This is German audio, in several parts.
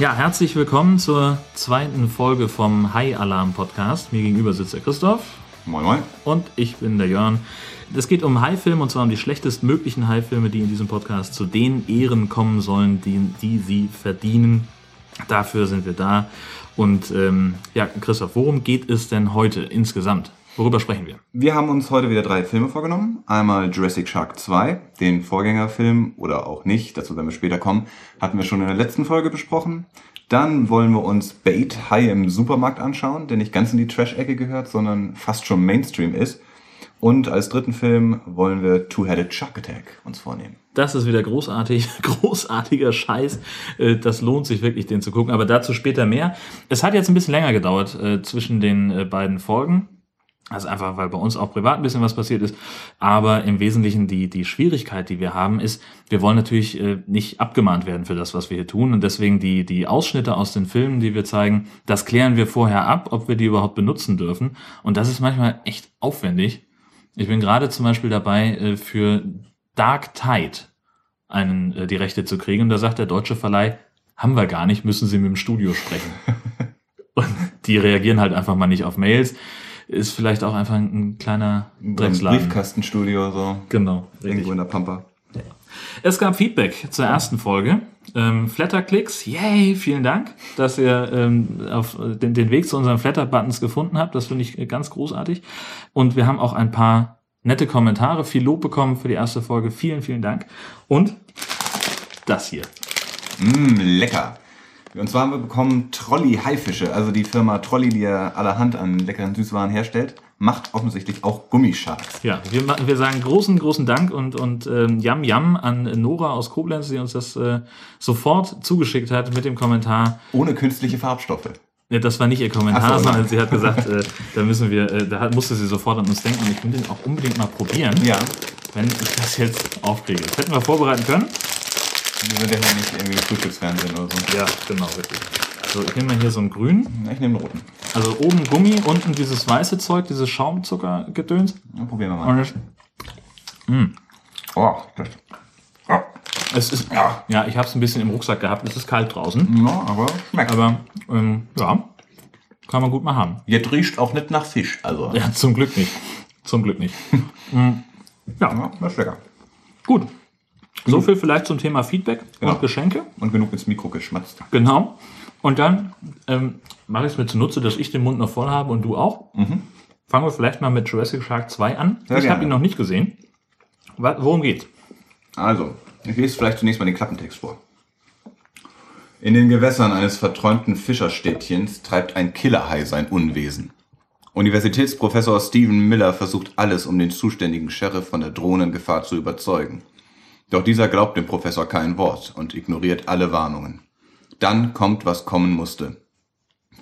Ja, herzlich willkommen zur zweiten Folge vom High Alarm Podcast. Mir gegenüber sitzt der Christoph. Moin, moin. Und ich bin der Jörn. Es geht um High-Filme und zwar um die schlechtestmöglichen High-Filme, die in diesem Podcast zu den Ehren kommen sollen, die, die sie verdienen. Dafür sind wir da. Und ähm, ja, Christoph, worum geht es denn heute insgesamt? Worüber sprechen wir? Wir haben uns heute wieder drei Filme vorgenommen. Einmal Jurassic Shark 2, den Vorgängerfilm oder auch nicht, dazu werden wir später kommen, hatten wir schon in der letzten Folge besprochen. Dann wollen wir uns Bait High im Supermarkt anschauen, der nicht ganz in die Trash-Ecke gehört, sondern fast schon Mainstream ist. Und als dritten Film wollen wir Two-Headed Shark Attack uns vornehmen. Das ist wieder großartig, großartiger Scheiß. Äh, das lohnt sich wirklich, den zu gucken. Aber dazu später mehr. Es hat jetzt ein bisschen länger gedauert äh, zwischen den äh, beiden Folgen. Also einfach, weil bei uns auch privat ein bisschen was passiert ist. Aber im Wesentlichen die, die Schwierigkeit, die wir haben, ist, wir wollen natürlich äh, nicht abgemahnt werden für das, was wir hier tun. Und deswegen die, die Ausschnitte aus den Filmen, die wir zeigen, das klären wir vorher ab, ob wir die überhaupt benutzen dürfen. Und das ist manchmal echt aufwendig. Ich bin gerade zum Beispiel dabei, äh, für Dark Tide einen, äh, die Rechte zu kriegen. Und da sagt der deutsche Verleih, haben wir gar nicht, müssen Sie mit dem Studio sprechen. Und die reagieren halt einfach mal nicht auf Mails ist vielleicht auch einfach ein kleiner Drecksladen. Ein Briefkastenstudio so. Genau. Richtig. Irgendwo in der Pampa. Es gab Feedback zur ersten Folge. Ähm, Flatterklicks, yay, vielen Dank, dass ihr ähm, auf den, den Weg zu unseren Flatter-Buttons gefunden habt. Das finde ich ganz großartig. Und wir haben auch ein paar nette Kommentare, viel Lob bekommen für die erste Folge. Vielen, vielen Dank. Und das hier. Mm, lecker. Und zwar haben wir bekommen Trolli Haifische, also die Firma Trolli, die ja allerhand an leckeren Süßwaren herstellt, macht offensichtlich auch Gummischarks. Ja, wir, wir sagen großen, großen Dank und, und ähm, Yam Yam an Nora aus Koblenz, die uns das äh, sofort zugeschickt hat mit dem Kommentar. Ohne künstliche Farbstoffe. Ja, das war nicht ihr Kommentar, so, sondern sie hat gesagt, äh, da müssen wir, äh, da musste sie sofort an uns denken und ich will den auch unbedingt mal probieren. Ja. Wenn ich das jetzt aufkriege. Das hätten wir vorbereiten können. Wir sind ja nicht irgendwie Frühstücksfernsehen oder so. Ja, genau, richtig. So, ich nehme mal hier so einen grünen. Ich nehme einen roten. Also oben Gummi, unten dieses weiße Zeug, dieses Schaumzuckergedöns. Ja, probieren wir mal. Und das, mh. Oh, das. Oh. Es ist, ja, ja ich habe es ein bisschen im Rucksack gehabt. Es ist kalt draußen. Ja, aber schmeckt. Aber ähm, ja, kann man gut mal haben. Jetzt riecht auch nicht nach Fisch. Also. Ja, zum Glück nicht. Zum Glück nicht. mhm. Ja, ja, das ist lecker. Gut. So viel vielleicht zum Thema Feedback Genau. und Geschenke. Und genug ins Mikro geschmatzt. Genau. Und dann ähm, mache ich es mir zunutze, dass ich den Mund noch voll habe und du auch. Fangen wir vielleicht mal mit Jurassic Shark 2 an. Sehr ich habe ihn noch nicht gesehen. Worum geht's? Also, ich lese vielleicht zunächst mal den Klappentext vor. In den Gewässern eines verträumten Fischerstädtchens treibt ein Killerhai sein Unwesen. Universitätsprofessor Stephen Miller versucht alles, um den zuständigen Sheriff von der drohenden Gefahr zu überzeugen. Doch dieser glaubt dem Professor kein Wort und ignoriert alle Warnungen. Dann kommt, was kommen musste.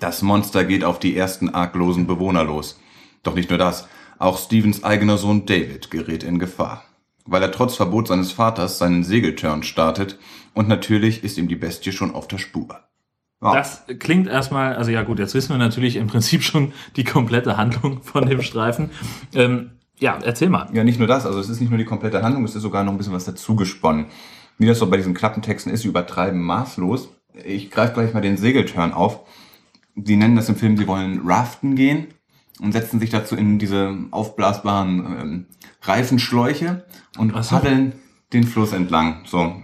Das Monster geht auf die ersten arglosen Bewohner los. Doch nicht nur das, auch Stevens eigener Sohn David gerät in Gefahr. Weil er trotz Verbot seines Vaters seinen Segelturn startet und natürlich ist ihm die Bestie schon auf der Spur. Ja. Das klingt erstmal, also ja gut, jetzt wissen wir natürlich im Prinzip schon die komplette Handlung von dem Streifen. Ähm, ja, erzähl mal. Ja, nicht nur das, also es ist nicht nur die komplette Handlung, es ist sogar noch ein bisschen was dazu gesponnen. Wie das so bei diesen Klappentexten ist, sie übertreiben maßlos. Ich greife gleich mal den Segelturn auf. Die nennen das im Film, sie wollen raften gehen und setzen sich dazu in diese aufblasbaren ähm, Reifenschläuche und so. paddeln den Fluss entlang. So.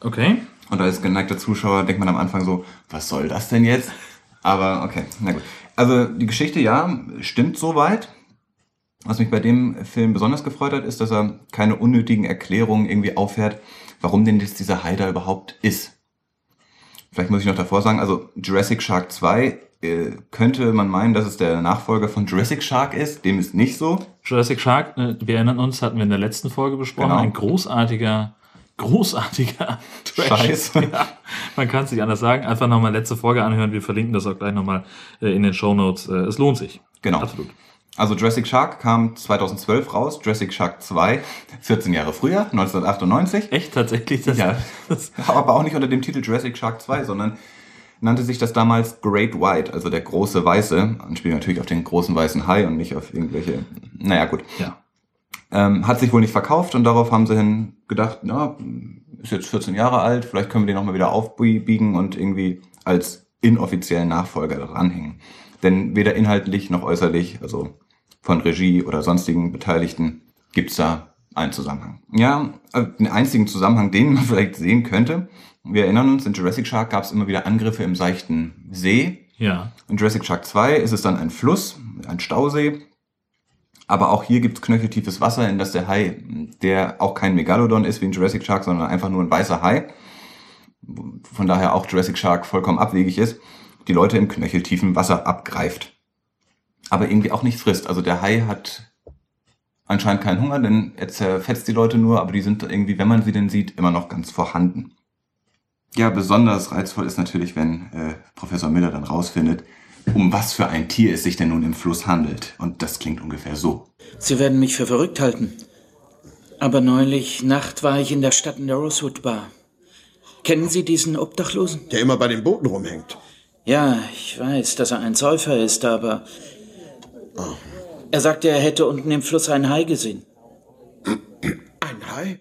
Okay. Und als geneigter Zuschauer denkt man am Anfang so, was soll das denn jetzt? Aber okay, na gut. Also die Geschichte, ja, stimmt soweit. Was mich bei dem Film besonders gefreut hat, ist, dass er keine unnötigen Erklärungen irgendwie auffährt, warum denn jetzt dieser Hai da überhaupt ist. Vielleicht muss ich noch davor sagen, also Jurassic Shark 2 äh, könnte man meinen, dass es der Nachfolger von Jurassic Shark ist. Dem ist nicht so. Jurassic Shark, äh, wir erinnern uns, hatten wir in der letzten Folge besprochen, Genau. ein großartiger, großartiger Trash. Scheiß. Ja, man kann es nicht anders sagen. Einfach nochmal letzte Folge anhören. Wir verlinken das auch gleich nochmal äh, in den Show Notes. Äh, es lohnt sich. Genau. Absolut. Also Jurassic Shark kam 2012 raus, Jurassic Shark 2 14 Jahre früher, 1998. Echt tatsächlich? Das, Ja. das, Aber auch nicht unter dem Titel Jurassic Shark 2, sondern nannte sich das damals Great White, also der große Weiße. Und spielt natürlich auf den großen weißen Hai und nicht auf irgendwelche. Naja, gut. ja. Ähm, hat sich wohl nicht verkauft und darauf haben sie hin gedacht, na, ist jetzt 14 Jahre alt, vielleicht können wir den nochmal wieder aufbiegen und irgendwie als inoffiziellen Nachfolger dranhängen. Denn weder inhaltlich noch äußerlich, also von Regie oder sonstigen Beteiligten, gibt's da einen Zusammenhang. Ja, den einzigen Zusammenhang, den man vielleicht sehen könnte, wir erinnern uns, in Jurassic Shark gab es immer wieder Angriffe im seichten See. Ja. In Jurassic Shark 2 ist es dann ein Fluss, ein Stausee. Aber auch hier gibt es knöcheltiefes Wasser, in das der Hai, der auch kein Megalodon ist wie in Jurassic Shark, sondern einfach nur ein weißer Hai, von daher auch Jurassic Shark vollkommen abwegig ist, die Leute im knöcheltiefen Wasser abgreift. Aber irgendwie auch nicht frisst. Also der Hai hat anscheinend keinen Hunger, denn er zerfetzt die Leute nur, aber die sind irgendwie, wenn man sie denn sieht, immer noch ganz vorhanden. Ja, besonders reizvoll ist natürlich, wenn äh, Professor Miller dann rausfindet, um was für ein Tier es sich denn nun im Fluss handelt. Und das klingt ungefähr so. Sie werden mich für verrückt halten. Aber neulich Nacht war ich in der Stadt in der Rosewood Bar. Kennen Sie diesen Obdachlosen? Der immer bei den Booten rumhängt. Ja, ich weiß, dass er ein Säufer ist, aber er sagte, er hätte unten im Fluss einen Hai gesehen. Ein Hai?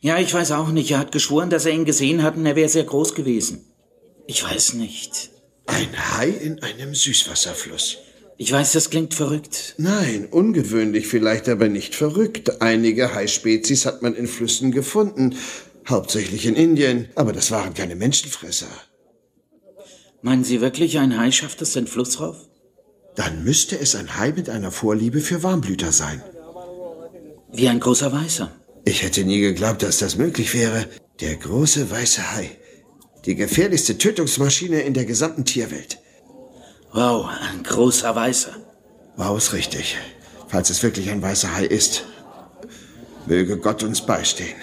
Ja, ich weiß auch nicht. Er hat geschworen, dass er ihn gesehen hat und er wäre sehr groß gewesen. Ich weiß nicht. Ein Hai in einem Süßwasserfluss. Ich weiß, das klingt verrückt. Nein, ungewöhnlich vielleicht, aber nicht verrückt. Einige Haispezies hat man in Flüssen gefunden. Hauptsächlich in Indien. Aber das waren keine Menschenfresser. Meinen Sie wirklich, ein Hai schafft es den Fluss rauf? Dann müsste es ein Hai mit einer Vorliebe für Warmblüter sein. Wie ein großer Weißer. Ich hätte nie geglaubt, dass das möglich wäre. Der große weiße Hai. Die gefährlichste Tötungsmaschine in der gesamten Tierwelt. Wow, ein großer Weißer. Wow, ist richtig. Falls es wirklich ein weißer Hai ist. Möge Gott uns beistehen.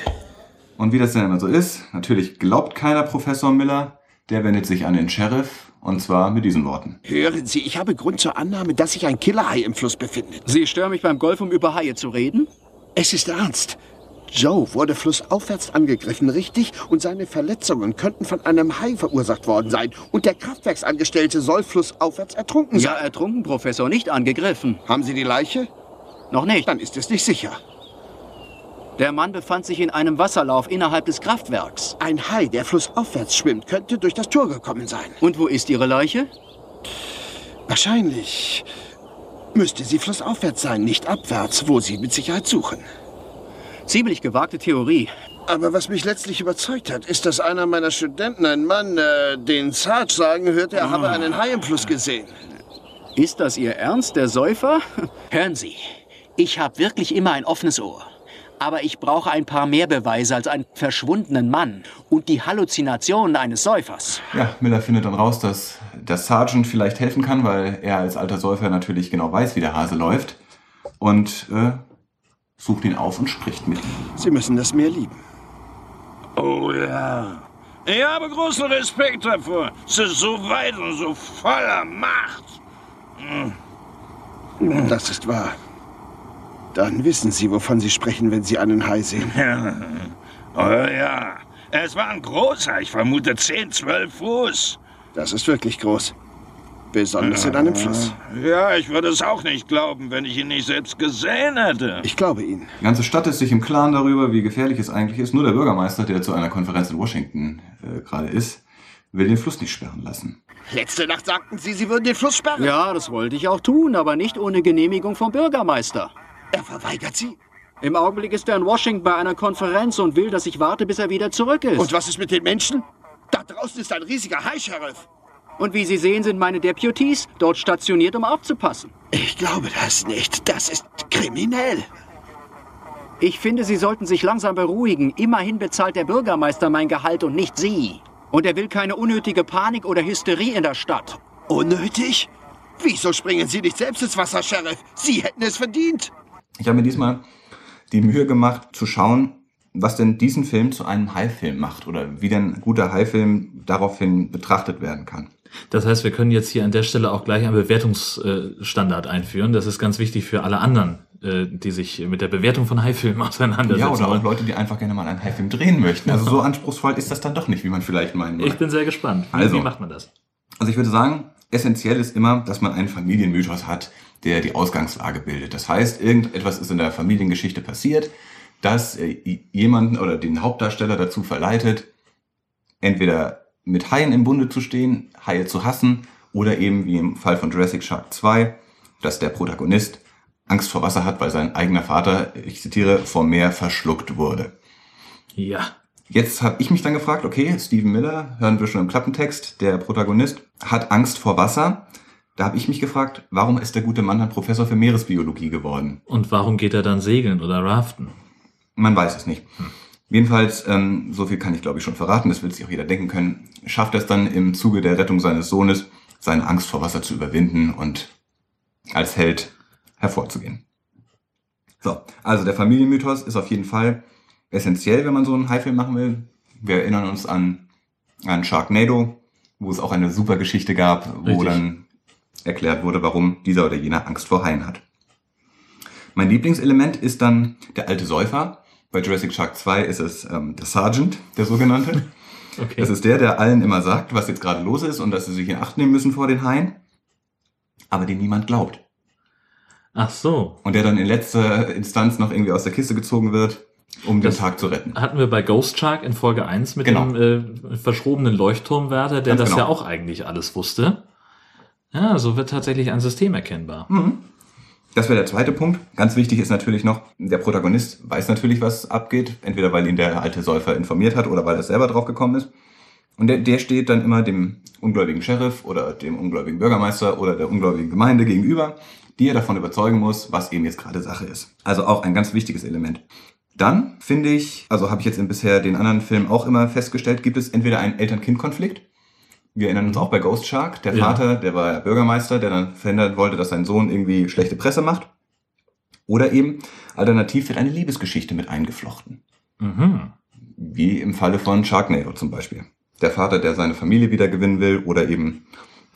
Und wie das denn immer so ist, natürlich glaubt keiner Professor Miller, der wendet sich an den Sheriff und zwar mit diesen Worten. Hören Sie, ich habe Grund zur Annahme, dass sich ein Killerhai im Fluss befindet. Sie stören mich beim Golf, um über Haie zu reden? Es ist ernst. Joe wurde flussaufwärts angegriffen, richtig? Und seine Verletzungen könnten von einem Hai verursacht worden sein. Und der Kraftwerksangestellte soll flussaufwärts ertrunken sein. Ja, ertrunken, Professor, nicht angegriffen. Haben Sie die Leiche? Noch nicht. Dann ist es nicht sicher. Der Mann befand sich in einem Wasserlauf innerhalb des Kraftwerks. Ein Hai, der flussaufwärts schwimmt, könnte durch das Tor gekommen sein. Und wo ist Ihre Leiche? Wahrscheinlich müsste sie flussaufwärts sein, nicht abwärts, wo Sie mit Sicherheit suchen. Ziemlich gewagte Theorie. Aber was mich letztlich überzeugt hat, ist, dass einer meiner Studenten, ein Mann, äh, den Sarge sagen hörte, er habe einen Hai im Fluss gesehen. Ist das Ihr Ernst, der Säufer? Hören Sie, ich habe wirklich immer ein offenes Ohr. Aber ich brauche ein paar mehr Beweise als einen verschwundenen Mann und die Halluzinationen eines Säufers. Ja, Miller findet dann raus, dass der Sergeant vielleicht helfen kann, weil er als alter Säufer natürlich genau weiß, wie der Hase läuft. Und äh, sucht ihn auf und spricht mit ihm. Sie müssen das Meer lieben. Oh ja. Ich habe großen Respekt davor. Es ist so weit und so voller Macht. Das ist wahr. Dann wissen Sie, wovon Sie sprechen, wenn Sie einen Hai sehen. Oh ja. Es war ein großer, ich vermute 10, 12 Fuß. Das ist wirklich groß. Besonders in einem Fluss. Ja, ich würde es auch nicht glauben, wenn ich ihn nicht selbst gesehen hätte. Ich glaube Ihnen. Die ganze Stadt ist sich im Klaren darüber, wie gefährlich es eigentlich ist. Nur der Bürgermeister, der zu einer Konferenz in Washington äh, gerade ist, will den Fluss nicht sperren lassen. Letzte Nacht sagten Sie, Sie würden den Fluss sperren. Ja, das wollte ich auch tun, aber nicht ohne Genehmigung vom Bürgermeister. Er verweigert Sie. Im Augenblick ist er in Washington bei einer Konferenz und will, dass ich warte, bis er wieder zurück ist. Und was ist mit den Menschen? Da draußen ist ein riesiger Hai-Sheriff. Und wie Sie sehen, sind meine Deputies dort stationiert, um aufzupassen. Ich glaube das nicht. Das ist kriminell. Ich finde, Sie sollten sich langsam beruhigen. Immerhin bezahlt der Bürgermeister mein Gehalt und nicht Sie. Und er will keine unnötige Panik oder Hysterie in der Stadt. Unnötig? Wieso springen Sie nicht selbst ins Wasser, Sheriff? Sie hätten es verdient. Ich habe mir diesmal die Mühe gemacht, zu schauen, was denn diesen Film zu einem Hai-Film macht oder wie denn ein guter Hai-Film daraufhin betrachtet werden kann. Das heißt, wir können jetzt hier an der Stelle auch gleich einen Bewertungsstandard einführen. Das ist ganz wichtig für alle anderen, äh, die sich mit der Bewertung von Hai-Filmen auseinandersetzen. Ja, oder auch. Leute, die einfach gerne mal einen Hai-Film drehen möchten. Also so anspruchsvoll ist das dann doch nicht, wie man vielleicht meinen mag. Ich bin sehr gespannt. Also. wie macht man das? Also ich würde sagen, essentiell ist immer, dass man einen Familienmythos hat, der die Ausgangslage bildet. Das heißt, irgendetwas ist in der Familiengeschichte passiert, das äh, jemanden oder den Hauptdarsteller dazu verleitet, entweder mit Haien im Bunde zu stehen, Haie zu hassen oder eben wie im Fall von Jurassic Shark 2, dass der Protagonist Angst vor Wasser hat, weil sein eigener Vater, ich zitiere, vom Meer verschluckt wurde. Ja. Jetzt habe ich mich dann gefragt, okay, Stephen Miller, hören wir schon im Klappentext, der Protagonist hat Angst vor Wasser. Da habe ich mich gefragt, warum ist der gute Mann dann Professor für Meeresbiologie geworden? Und warum geht er dann segeln oder raften? Man weiß es nicht. Jedenfalls, ähm, so viel kann ich glaube ich schon verraten, das wird sich auch jeder denken können, schafft er es dann im Zuge der Rettung seines Sohnes, seine Angst vor Wasser zu überwinden und als Held hervorzugehen. So, also der Familienmythos ist auf jeden Fall essentiell, wenn man so einen Haifilm machen will. Wir erinnern uns an, an Sharknado, wo es auch eine super Geschichte gab, wo Richtig. dann erklärt wurde, warum dieser oder jener Angst vor Haien hat. Mein Lieblingselement ist dann der alte Säufer. Bei Jurassic Shark 2 ist es ähm, der Sergeant, der sogenannte. Okay. Das ist der, der allen immer sagt, was jetzt gerade los ist und dass sie sich in Acht nehmen müssen vor den Haien, aber dem niemand glaubt. Ach so. Und der dann in letzter Instanz noch irgendwie aus der Kiste gezogen wird, um Das- den Tag zu retten. Hatten wir bei Ghost Shark in Folge 1 mit Genau. dem äh, verschrobenen Leuchtturmwärter, der Ganz das genau. ja auch eigentlich alles wusste. Ja, so wird tatsächlich ein System erkennbar. Das wäre der zweite Punkt. Ganz wichtig ist natürlich noch, der Protagonist weiß natürlich, was abgeht, entweder weil ihn der alte Säufer informiert hat oder weil er selber drauf gekommen ist. Und der, der steht dann immer dem ungläubigen Sheriff oder dem ungläubigen Bürgermeister oder der ungläubigen Gemeinde gegenüber, die er davon überzeugen muss, was eben jetzt gerade Sache ist. Also auch ein ganz wichtiges Element. Dann finde ich, also habe ich jetzt in bisher den anderen Filmen auch immer festgestellt, gibt es entweder einen Eltern-Kind-Konflikt. Wir erinnern uns auch bei Ghost Shark. Der Ja. Vater, der war Bürgermeister, der dann verhindern wollte, dass sein Sohn irgendwie schlechte Presse macht. Oder eben, alternativ wird eine Liebesgeschichte mit eingeflochten. Mhm. Wie im Falle von Sharknado zum Beispiel. Der Vater, der seine Familie wieder gewinnen will, oder eben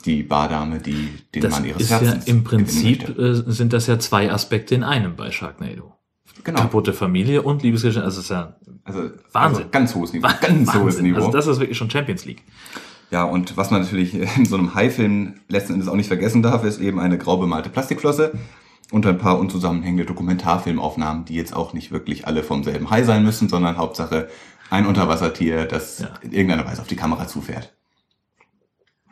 die Bardame, die den Das Mann ihres ist ja Herzens im gewinnen Prinzip äh, sind das ja zwei Aspekte in einem bei Sharknado. Genau. Kaputte Familie und Liebesgeschichte. Also ist ja Also, Wahnsinn. Also ganz hohes Niveau. Ganz hohes Wahnsinn. Niveau. Also das ist wirklich schon Champions League. Ja, und was man natürlich in so einem Haifilm letzten Endes auch nicht vergessen darf, ist eben eine grau bemalte Plastikflosse und ein paar unzusammenhängende Dokumentarfilmaufnahmen, die jetzt auch nicht wirklich alle vom selben Hai sein müssen, sondern Hauptsache ein Unterwassertier, das Ja. in irgendeiner Weise auf die Kamera zufährt.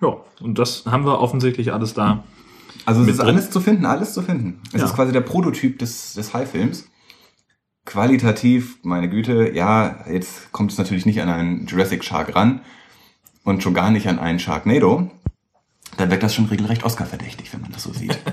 Ja, und das haben wir offensichtlich alles da. Also es ist drin? alles zu finden, alles zu finden. Es Ja. ist quasi der Prototyp des, des Haifilms. Qualitativ, meine Güte, ja, jetzt kommt es natürlich nicht an einen Jurassic Shark ran und schon gar nicht an einen Sharknado. Dann wird das schon regelrecht Oscar-verdächtig, wenn man das so sieht.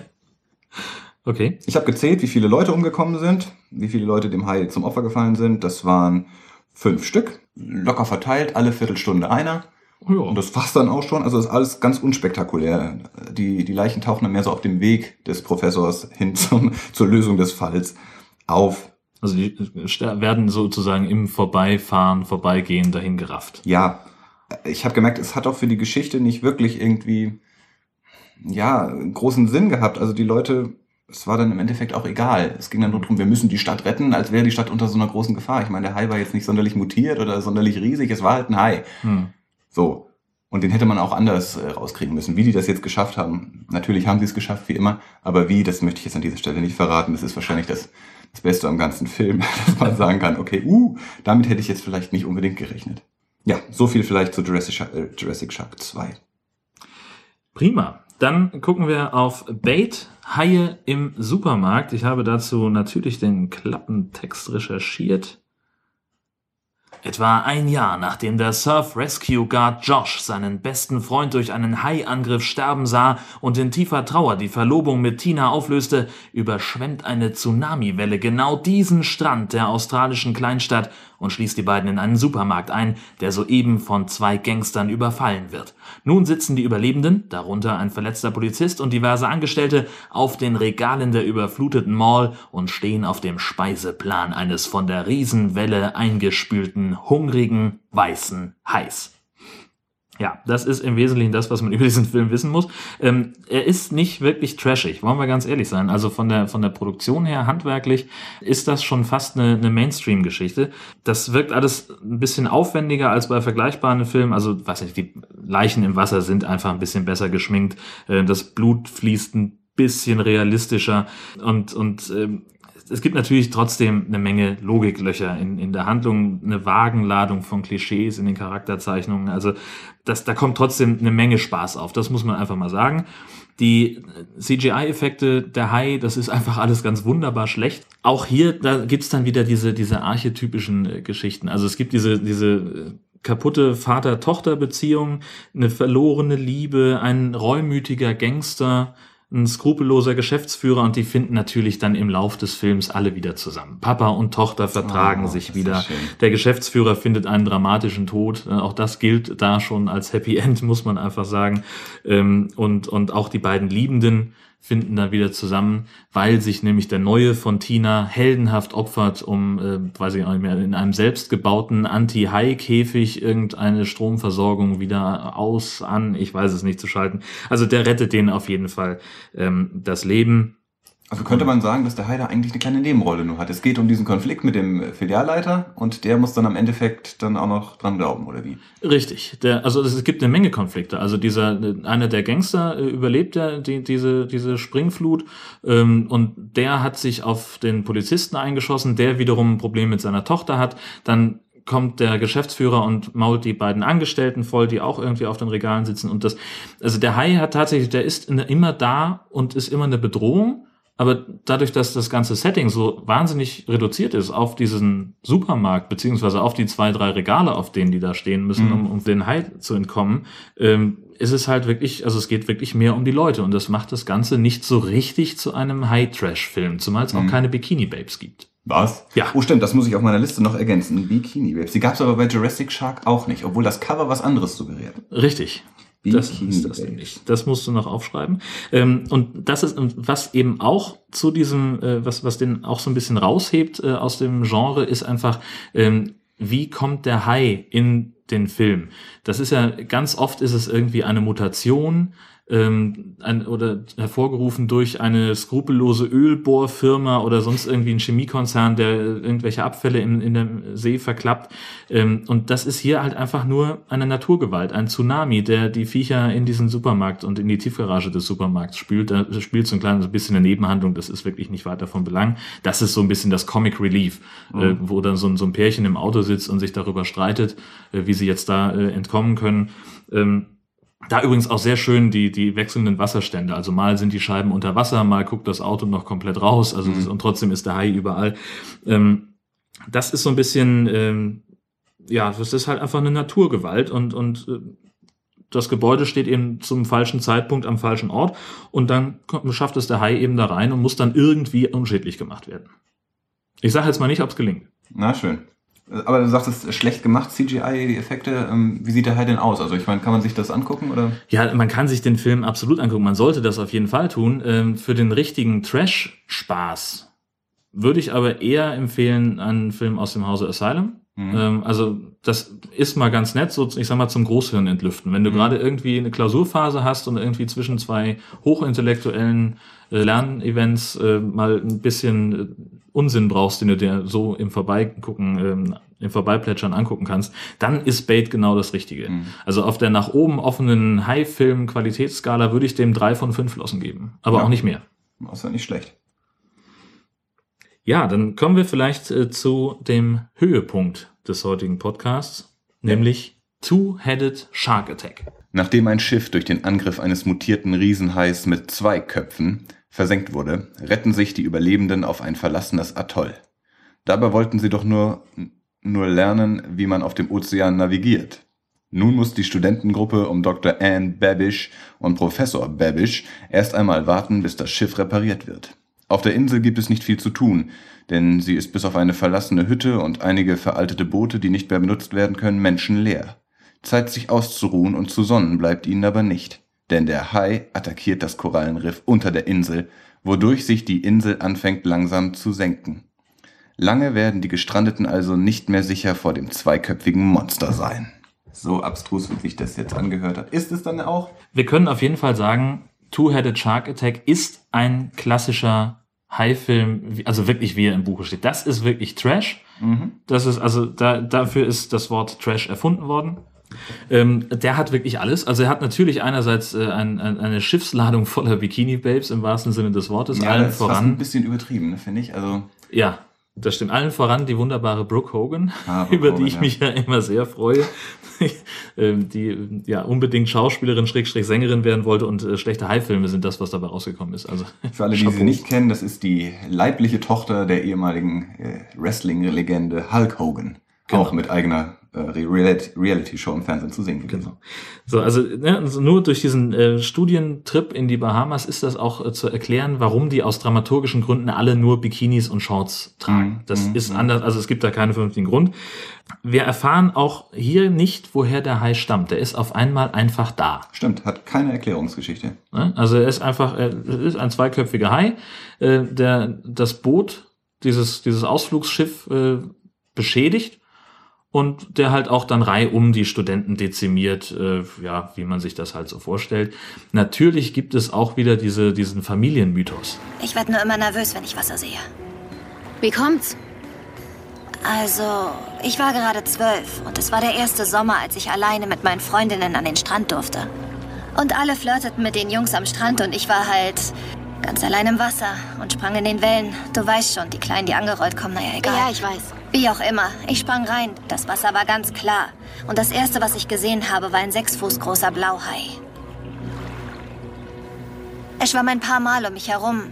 Okay. Ich habe gezählt, wie viele Leute umgekommen sind, wie viele Leute dem Hai zum Opfer gefallen sind. Das waren fünf Stück, locker verteilt, alle Viertelstunde einer. Ja. Und das war's dann auch schon. Also ist alles ganz unspektakulär. Die, die Leichen tauchen dann mehr so auf dem Weg des Professors hin zum, zur Lösung des Falls auf. Also die ster- werden sozusagen im Vorbeifahren, Vorbeigehen dahin gerafft. Ja, ich habe gemerkt, es hat auch für die Geschichte nicht wirklich irgendwie, ja, großen Sinn gehabt. Also die Leute, es war dann im Endeffekt auch egal. Es ging dann nur darum, wir müssen die Stadt retten, als wäre die Stadt unter so einer großen Gefahr. Ich meine, der Hai war jetzt nicht sonderlich mutiert oder sonderlich riesig, es war halt ein Hai. Hm. So. Und den hätte man auch anders äh, rauskriegen müssen. Wie die das jetzt geschafft haben, natürlich haben sie es geschafft, wie immer, aber wie, das möchte ich jetzt an dieser Stelle nicht verraten. Das ist wahrscheinlich das, das Beste am ganzen Film, dass man sagen kann, okay, uh, damit hätte ich jetzt vielleicht nicht unbedingt gerechnet. Ja, so viel vielleicht zu Jurassic Shark, äh, Jurassic Shark 2. Prima. Dann gucken wir auf Bait, Haie im Supermarkt. Ich habe dazu natürlich den Klappentext recherchiert. Etwa ein Jahr nachdem der Surf Rescue Guard Josh seinen besten Freund durch einen Haiangriff sterben sah und in tiefer Trauer die Verlobung mit Tina auflöste, überschwemmt eine Tsunamiwelle genau diesen Strand der australischen Kleinstadt und schließt die beiden in einen Supermarkt ein, der soeben von zwei Gangstern überfallen wird. Nun sitzen die Überlebenden, darunter ein verletzter Polizist und diverse Angestellte, auf den Regalen der überfluteten Mall und stehen auf dem Speiseplan eines von der Riesenwelle eingespülten, hungrigen, weißen Hais. Ja, das ist im Wesentlichen das, was man über diesen Film wissen muss. Ähm, er ist nicht wirklich trashig, wollen wir ganz ehrlich sein. Also von der, von der Produktion her, handwerklich, ist das schon fast eine, eine Mainstream-Geschichte. Das wirkt alles ein bisschen aufwendiger als bei vergleichbaren Filmen. Also, weiß nicht, die Leichen im Wasser sind einfach ein bisschen besser geschminkt. Äh, das Blut fließt ein bisschen realistischer und, und ähm, es gibt natürlich trotzdem eine Menge Logiklöcher in, in der Handlung, eine Wagenladung von Klischees in den Charakterzeichnungen. Also das, da kommt trotzdem eine Menge Spaß auf. Das muss man einfach mal sagen. Die CGI-Effekte der Hai, das ist einfach alles ganz wunderbar schlecht. Auch hier, da gibt's dann wieder diese, diese archetypischen äh, Geschichten. Also es gibt diese, diese äh, kaputte Vater-Tochter-Beziehung, eine verlorene Liebe, ein reumütiger Gangster, ein skrupelloser Geschäftsführer und die finden natürlich dann im Lauf des Films alle wieder zusammen. Papa und Tochter vertragen Oh, sich wieder. Der Geschäftsführer findet einen dramatischen Tod. Äh, Auch das gilt da schon als Happy End, muss man einfach sagen. Ähm, Und, und auch die beiden Liebenden finden da wieder zusammen, weil sich nämlich der Neue von Tina heldenhaft opfert, um, äh, weiß ich auch nicht mehr, in einem selbstgebauten Anti-Hai-Käfig irgendeine Stromversorgung wieder aus, an, ich weiß es nicht zu schalten. Also der rettet denen auf jeden Fall ähm, das Leben. Also könnte man sagen, dass der Hai da eigentlich eine kleine Nebenrolle nur hat. Es geht um diesen Konflikt mit dem Filialleiter und der muss dann am Endeffekt dann auch noch dran glauben, oder wie? Richtig. Der, also es gibt eine Menge Konflikte. Also dieser einer der Gangster äh, überlebt ja die, diese diese Springflut ähm, und der hat sich auf den Polizisten eingeschossen, der wiederum ein Problem mit seiner Tochter hat. Dann kommt der Geschäftsführer und mault die beiden Angestellten voll, die auch irgendwie auf den Regalen sitzen und das also der Hai hat tatsächlich, der ist immer da und ist immer eine Bedrohung. Aber dadurch, dass das ganze Setting so wahnsinnig reduziert ist auf diesen Supermarkt, beziehungsweise auf die zwei, drei Regale, auf denen die da stehen müssen, um, um den Hai zu entkommen, ähm, ist es halt wirklich, also es geht wirklich mehr um die Leute und das macht das Ganze nicht so richtig zu einem High-Trash-Film, zumal es auch keine Bikini-Babes gibt. Was? Ja. Oh, stimmt, das muss ich auf meiner Liste noch ergänzen. Bikini Babes. Die gab es aber bei Jurassic Shark auch nicht, obwohl das Cover was anderes suggeriert. Richtig. Das ist das nämlich. Das musst du noch aufschreiben. Ähm, und das ist, was eben auch zu diesem, äh, was, was den auch so ein bisschen raushebt äh, aus dem Genre, ist einfach, ähm, wie kommt der Hai in den Film? Das ist ja, ganz oft ist es irgendwie eine Mutation, ähm, ein, oder hervorgerufen durch eine skrupellose Ölbohrfirma oder sonst irgendwie ein Chemiekonzern, der irgendwelche Abfälle in, in dem See verklappt. Ähm, und das ist hier halt einfach nur eine Naturgewalt, ein Tsunami, der die Viecher in diesen Supermarkt und in die Tiefgarage des Supermarkts spült. Da spielt so ein kleines bisschen eine Nebenhandlung, das ist wirklich nicht weiter von Belang. Das ist so ein bisschen das Comic Relief, äh, wo dann so, ein- so ein Pärchen im Auto sitzt und sich darüber streitet, äh, wie sie jetzt da äh, entkommen können. Ähm, da übrigens auch sehr schön die, die wechselnden Wasserstände. Also mal sind die Scheiben unter Wasser, mal guckt das Auto noch komplett raus. Also das, und trotzdem ist der Hai überall. Ähm, das ist so ein bisschen, ähm, ja, das ist halt einfach eine Naturgewalt und, und äh, das Gebäude steht eben zum falschen Zeitpunkt am falschen Ort und dann kommt, schafft es der Hai eben da rein und muss dann irgendwie unschädlich gemacht werden. Ich sage jetzt mal nicht, ob es gelingt. Na schön. Aber du sagtest, schlecht gemacht, CGI, die Effekte. Ähm, wie sieht der Hai denn aus? Also ich meine, kann man sich das angucken oder? Ja, man kann sich den Film absolut angucken. Man sollte das auf jeden Fall tun. Ähm, für den richtigen Trash-Spaß würde ich aber eher empfehlen einen Film aus dem Hause Asylum. Ähm, also das ist mal ganz nett, so ich sag mal zum Großhirn entlüften. Wenn du gerade irgendwie eine Klausurphase hast und irgendwie zwischen zwei hochintellektuellen äh, Lernevents äh, mal ein bisschen äh, Unsinn brauchst, den du dir so im Vorbeigucken, ähm, im Vorbeiplätschern angucken kannst, dann ist Bait genau das Richtige. Also auf der nach oben offenen High-Film-Qualitätsskala würde ich dem drei von fünf Flossen geben, aber Ja. auch nicht mehr. Das ist ja nicht schlecht. Ja, dann kommen wir vielleicht äh, zu dem Höhepunkt des heutigen Podcasts, nämlich Two-Headed Shark Attack. Nachdem ein Schiff durch den Angriff eines mutierten Riesenhais mit zwei Köpfen versenkt wurde, retten sich die Überlebenden auf ein verlassenes Atoll. Dabei wollten sie doch nur, nur lernen, wie man auf dem Ozean navigiert. Nun muss die Studentengruppe um Dr. Anne Babish und Professor Babish erst einmal warten, bis das Schiff repariert wird. Auf der Insel gibt es nicht viel zu tun, denn sie ist bis auf eine verlassene Hütte und einige veraltete Boote, die nicht mehr benutzt werden können, menschenleer. Zeit, sich auszuruhen und zu sonnen bleibt ihnen aber nicht, denn der Hai attackiert das Korallenriff unter der Insel, wodurch sich die Insel anfängt langsam zu senken. Lange werden die Gestrandeten also nicht mehr sicher vor dem zweiköpfigen Monster sein. So abstrus, wie sich das jetzt angehört hat. Ist es dann auch? Wir können auf jeden Fall sagen, Two-Headed Shark Attack ist ein klassischer Hai-Film, also wirklich wie er im Buche steht. Das ist wirklich Trash. Das ist, also da, dafür ist das Wort Trash erfunden worden. Ähm, der hat wirklich alles. Also er hat natürlich einerseits äh, ein, ein, eine Schiffsladung voller Bikini-Babes im wahrsten Sinne des Wortes, allen das ist fast ein voran. bisschen übertrieben, ne, finde ich. Also, Ja, das stimmt. Allen voran die wunderbare Brooke Hogan, Ah, Brooke über die Hogan, ich ja. mich ja immer sehr freue. Ähm, die ja unbedingt Schauspielerin, Schrägstrich Sängerin werden wollte und äh, schlechte High-Filme sind das, was dabei rausgekommen ist. Also Für alle, die sie nicht kennen, das ist die leibliche Tochter der ehemaligen äh, Wrestling-Legende Hulk Hogan. Genau. Auch mit eigener Reality-Show im Fernsehen zu sehen gewesen. Genau. So, also, ne, also nur durch diesen äh, Studientrip in die Bahamas ist das auch äh, zu erklären, warum die aus dramaturgischen Gründen alle nur Bikinis und Shorts tragen. Mhm, Das mhm, ist mhm. anders, also es gibt da keinen vernünftigen Grund. Wir erfahren auch hier nicht, woher der Hai stammt. Der ist auf einmal einfach da. Stimmt, hat keine Erklärungsgeschichte. Ne? Also er ist einfach, er ist ein zweiköpfiger Hai, äh, der das Boot, dieses, dieses Ausflugsschiff äh, beschädigt und der halt auch dann reihum die Studenten dezimiert, äh, ja, wie man sich das halt so vorstellt. Natürlich gibt es auch wieder diese, diesen Familienmythos. Ich werde nur immer nervös, wenn ich Wasser sehe. Wie kommt's? Also, ich war gerade zwölf und es war der erste Sommer, als ich alleine mit meinen Freundinnen an den Strand durfte. Und alle flirteten mit den Jungs am Strand und ich war halt ganz allein im Wasser und sprang in den Wellen. Du weißt schon, die Kleinen, die angerollt kommen, naja, egal. Ja, ich weiß. Wie auch immer, ich sprang rein. Das Wasser war ganz klar. Und das erste, was ich gesehen habe, war ein sechs Fuß großer Blauhai. Er schwamm ein paar Mal um mich herum,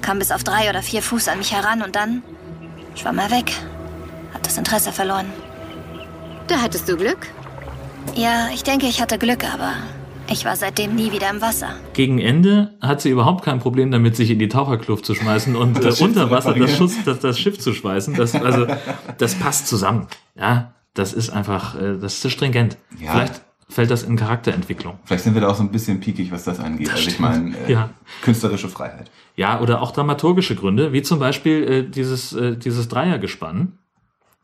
kam bis auf drei oder vier Fuß an mich heran und dann schwamm er weg. Hat das Interesse verloren. Da hattest du Glück. Ja, ich denke, ich hatte Glück, aber ich war seitdem nie wieder im Wasser. Gegen Ende hat sie überhaupt kein Problem damit, sich in die Taucherkluft zu schmeißen und äh, Das Schiff unter Wasser das. Schuss, das, das Schiff zu schweißen. Das, also, das passt zusammen. Ja, das ist einfach, äh, das ist zu stringent. Ja. Vielleicht fällt das in Charakterentwicklung. Vielleicht sind wir da auch so ein bisschen piekig, was das angeht. Das also ich meine, äh, Ja. künstlerische Freiheit. Ja, oder auch dramaturgische Gründe, wie zum Beispiel äh, dieses, äh, dieses Dreiergespann.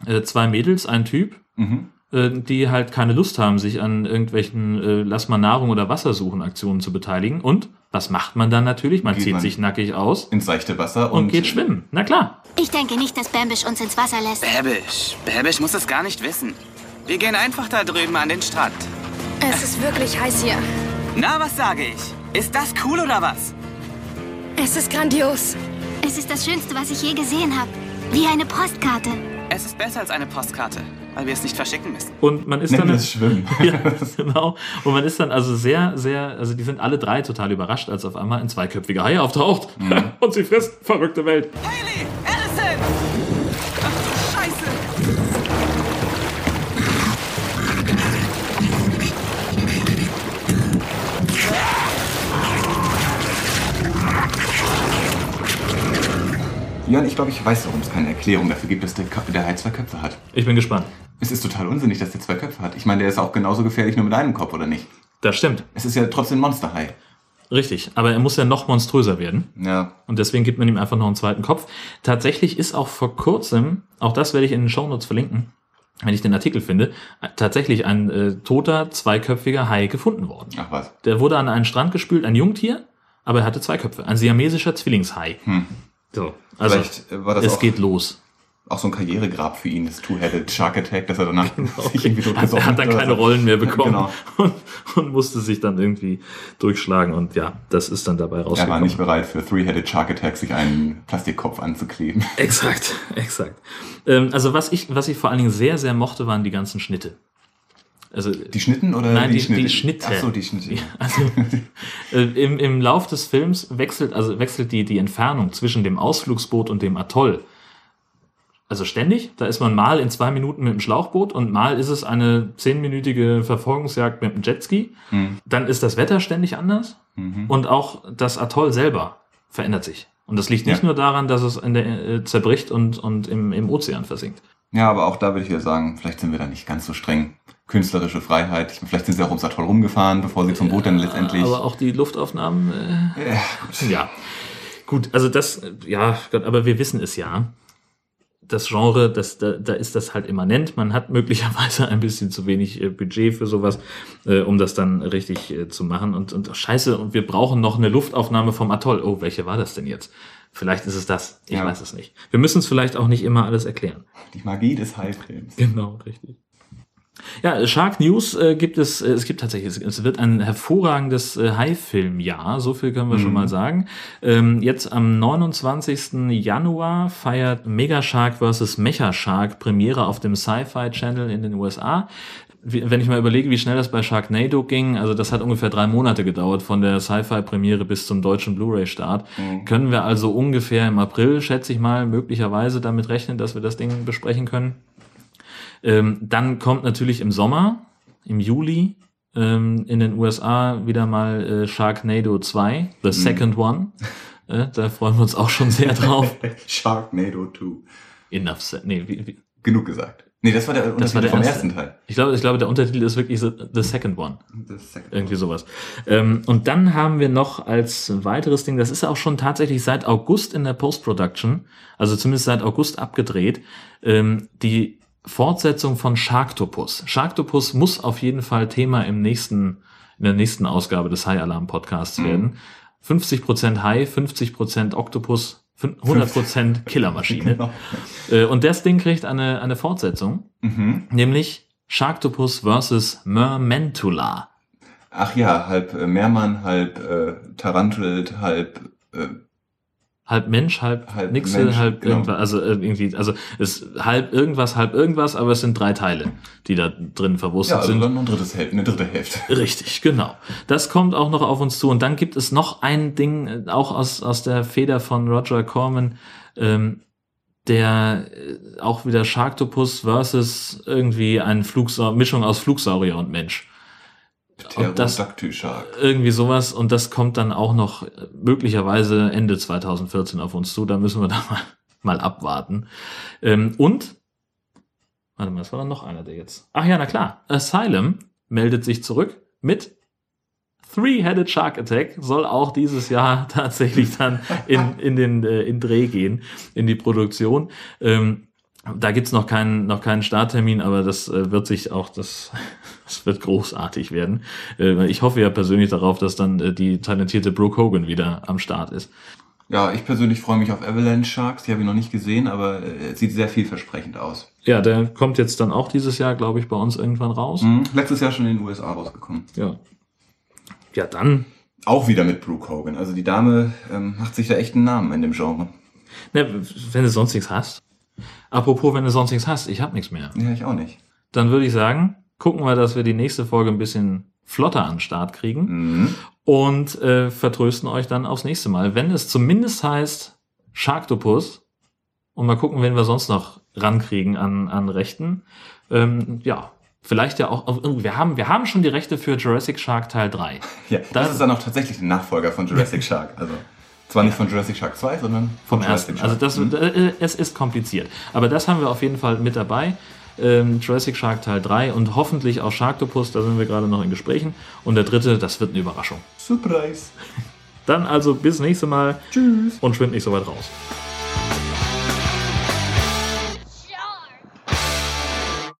Äh, zwei Mädels, ein Typ, Mhm. Äh, die halt keine Lust haben, sich an irgendwelchen äh, Lass mal Nahrung oder Wasser suchen Aktionen zu beteiligen. Und was macht man dann natürlich? Man Geht zieht man sich nackig aus Ins seichte Wasser und, und, geht schwimmen. Na klar. Ich denke nicht, dass Bambish uns ins Wasser lässt. Babish. Babish muss es gar nicht wissen. Wir gehen einfach da drüben an den Strand. Es ist wirklich heiß hier. Na, was sage ich? Ist das cool oder was? Es ist grandios. Es ist das Schönste, was ich je gesehen habe. Wie eine Postkarte. Es ist besser als eine Postkarte, weil wir es nicht verschicken müssen. Und man ist Nennen dann. wir es Schwimmen. ja, genau. Und man ist dann also sehr, sehr, also die sind alle drei total überrascht, als auf einmal ein zweiköpfiger Hai auftaucht. Und sie frisst verrückte Welt. Haley! Allison! Ach, Scheiße! Jörn, ich glaube, ich weiß, warum es keine Erklärung dafür gibt, dass der, Ka- der Hai zwei Köpfe hat. Ich bin gespannt. Es ist total unsinnig, dass der zwei Köpfe hat. Ich meine, der ist auch genauso gefährlich nur mit einem Kopf, oder nicht? Das stimmt. Es ist ja trotzdem Monsterhai. Richtig. Aber er muss ja noch monströser werden. Ja. Und deswegen gibt man ihm einfach noch einen zweiten Kopf. Tatsächlich ist auch vor kurzem, auch das werde ich in den Shownotes verlinken, wenn ich den Artikel finde, tatsächlich ein äh, toter, zweiköpfiger Hai gefunden worden. Ach was. Der wurde an einen Strand gespült, ein Jungtier, aber er hatte zwei Köpfe. Ein siamesischer Zwillingshai. Hm. So, also Vielleicht äh, war das es auch, geht los. Auch so ein Karrieregrab für ihn, das Two-Headed Shark Attack, dass er danach sich irgendwie Er totgesoffen hat dann oder keine so. Rollen mehr bekommen Genau. und, und musste sich dann irgendwie durchschlagen. Und ja, das ist dann dabei Er war rausgekommen. nicht bereit für Three-Headed Shark Attack sich einen Plastikkopf anzukleben. Exakt, exakt. Ähm, also was ich, was ich vor allen Dingen sehr, sehr mochte, waren die ganzen Schnitte. Also Die Schnitten oder Nein, die, die, Schnitte? die Schnitte. Ach so, die Schnitte. Ja, also, äh, im, Im Lauf des Films wechselt, also wechselt die, die Entfernung zwischen dem Ausflugsboot und dem Atoll. Also ständig. Da ist man mal in zwei Minuten mit dem Schlauchboot und mal ist es eine zehnminütige Verfolgungsjagd mit dem Jetski. Hm. Dann ist das Wetter ständig anders Mhm. und auch das Atoll selber verändert sich. Und das liegt nicht Ja. nur daran, dass es in der, äh, zerbricht und, und im, im Ozean versinkt. Ja, aber auch da würde ich wieder sagen, vielleicht sind wir da nicht ganz so streng. Künstlerische Freiheit. Ich, vielleicht sind sie auch ums Atoll rumgefahren, bevor sie zum Boot dann letztendlich. Aber auch die Luftaufnahmen. Äh, ja, Ja, gut, also das, ja, Gott, aber wir wissen es ja. Das Genre, das, da, da ist das halt immanent. Man hat möglicherweise ein bisschen zu wenig äh, Budget für sowas, äh, um das dann richtig äh, zu machen. Und, und ach, scheiße, und wir brauchen noch eine Luftaufnahme vom Atoll. Oh, welche war das denn jetzt? Vielleicht ist es das. Ich Ja. weiß es nicht. Wir müssen es vielleicht auch nicht immer alles erklären. Die Magie des Haifilms. Genau, richtig. Ja, Shark News äh, gibt es, äh, es gibt tatsächlich, es, es wird ein hervorragendes äh, Hai-Filmjahr, so viel können wir schon Mhm. mal sagen. Ähm, jetzt am 29. Januar feiert Mega Shark vs. Mecha Shark Premiere auf dem Sci-Fi Channel in den USA. Wie- Wenn ich mal überlege, wie schnell das bei Sharknado ging, also das hat ungefähr drei Monate gedauert von der Sci-Fi-Premiere bis zum deutschen Blu-ray-Start, Mhm. können wir also ungefähr im April, schätze ich mal, möglicherweise damit rechnen, dass wir das Ding besprechen können. Ähm, dann kommt natürlich im Sommer, im Juli, ähm, in den USA wieder mal äh, Sharknado 2, The Second One. Äh, da freuen wir uns auch schon sehr drauf. Sharknado 2. Enough said. Nee, wie, wie, Genug gesagt. Nee, das war der das war der vom erste. ersten Teil. Ich glaube, ich glaube, der Untertitel ist wirklich The, the Second One. The second Irgendwie sowas. Ähm, und dann haben wir noch als weiteres Ding, das ist auch schon tatsächlich seit August in der Post-Production, also zumindest seit August abgedreht, ähm, die Fortsetzung von Sharktopus. Sharktopus muss auf jeden Fall Thema im nächsten, in der nächsten Ausgabe des High Alarm Podcasts werden. 50% Hai, 50% Oktopus, 100% Killermaschine. Genau. Äh, Und das Ding kriegt eine, eine Fortsetzung, Mhm. nämlich Sharktopus vs. Mermentula. Ach ja, halb äh, Meermann, halb äh, Tarantult, halb äh, halb Mensch, halb, Halb Nixel, Mensch, halb genau. irgendwas, also äh, irgendwie, also es ist halb irgendwas, halb irgendwas, aber es sind drei Teile, die da drin verwurstet ja, also sind. dann ein drittes Hälfte, eine dritte Hälfte. Richtig, genau. Das kommt auch noch auf uns zu. Und dann gibt es noch ein Ding, äh, auch aus, aus der Feder von Roger Corman, ähm, der äh, auch wieder Sharktopus versus irgendwie eine Flugsa Mischung aus Flugsaurier und Mensch. Und das-. Irgendwie sowas. Und das kommt dann auch noch möglicherweise Ende 2014 auf uns zu. Da müssen wir da mal, mal abwarten. Ähm, und, warte mal, es war dann noch einer, der jetzt. Ach ja, na klar. Asylum meldet sich zurück mit Three-Headed Shark Attack. Soll auch dieses Jahr tatsächlich dann in, in den äh, in Dreh gehen, in die Produktion. Ähm, da gibt's noch keinen, noch keinen Starttermin, aber das äh, wird sich auch, das, das wird großartig werden. Äh, ich hoffe ja persönlich darauf, dass dann äh, die talentierte Brooke Hogan wieder am Start ist. Ja, ich persönlich freue mich auf Avalanche Sharks. Die habe ich noch nicht gesehen, aber äh, es sieht sehr vielversprechend aus. Ja, der kommt jetzt dann auch dieses Jahr, glaube ich, bei uns irgendwann raus. Mhm. Letztes Jahr schon in den USA rausgekommen. Ja. Ja, dann. Auch wieder mit Brooke Hogan. Also die Dame ähm, macht sich da echt einen Namen in dem Genre. Ne, wenn du sonst nichts hast. Apropos, wenn du sonst nichts hast, ich habe nichts mehr. Ja, ich auch nicht. Dann würde ich sagen, gucken wir, dass wir die nächste Folge ein bisschen flotter an den Start kriegen Mhm. und äh, vertrösten euch dann aufs nächste Mal. Wenn es zumindest heißt Sharktopus und mal gucken, wen wir sonst noch rankriegen an, an Rechten. Ähm, ja, vielleicht ja auch, wir haben, wir haben schon die Rechte für Jurassic Shark Teil 3. Ja, das, Das- ist dann auch tatsächlich der Nachfolger von Jurassic Shark. Also zwar nicht von Jurassic Shark 2, sondern Vom von ersten. Jurassic Also Shark. das, äh, es ist kompliziert. Aber das haben wir auf jeden Fall mit dabei. Ähm, Jurassic Shark Teil 3 und hoffentlich auch Sharktopus, da sind wir gerade noch in Gesprächen. Und der dritte, das wird eine Überraschung. Surprise. Dann also bis nächste Mal. Tschüss. Und schwimmt nicht so weit raus.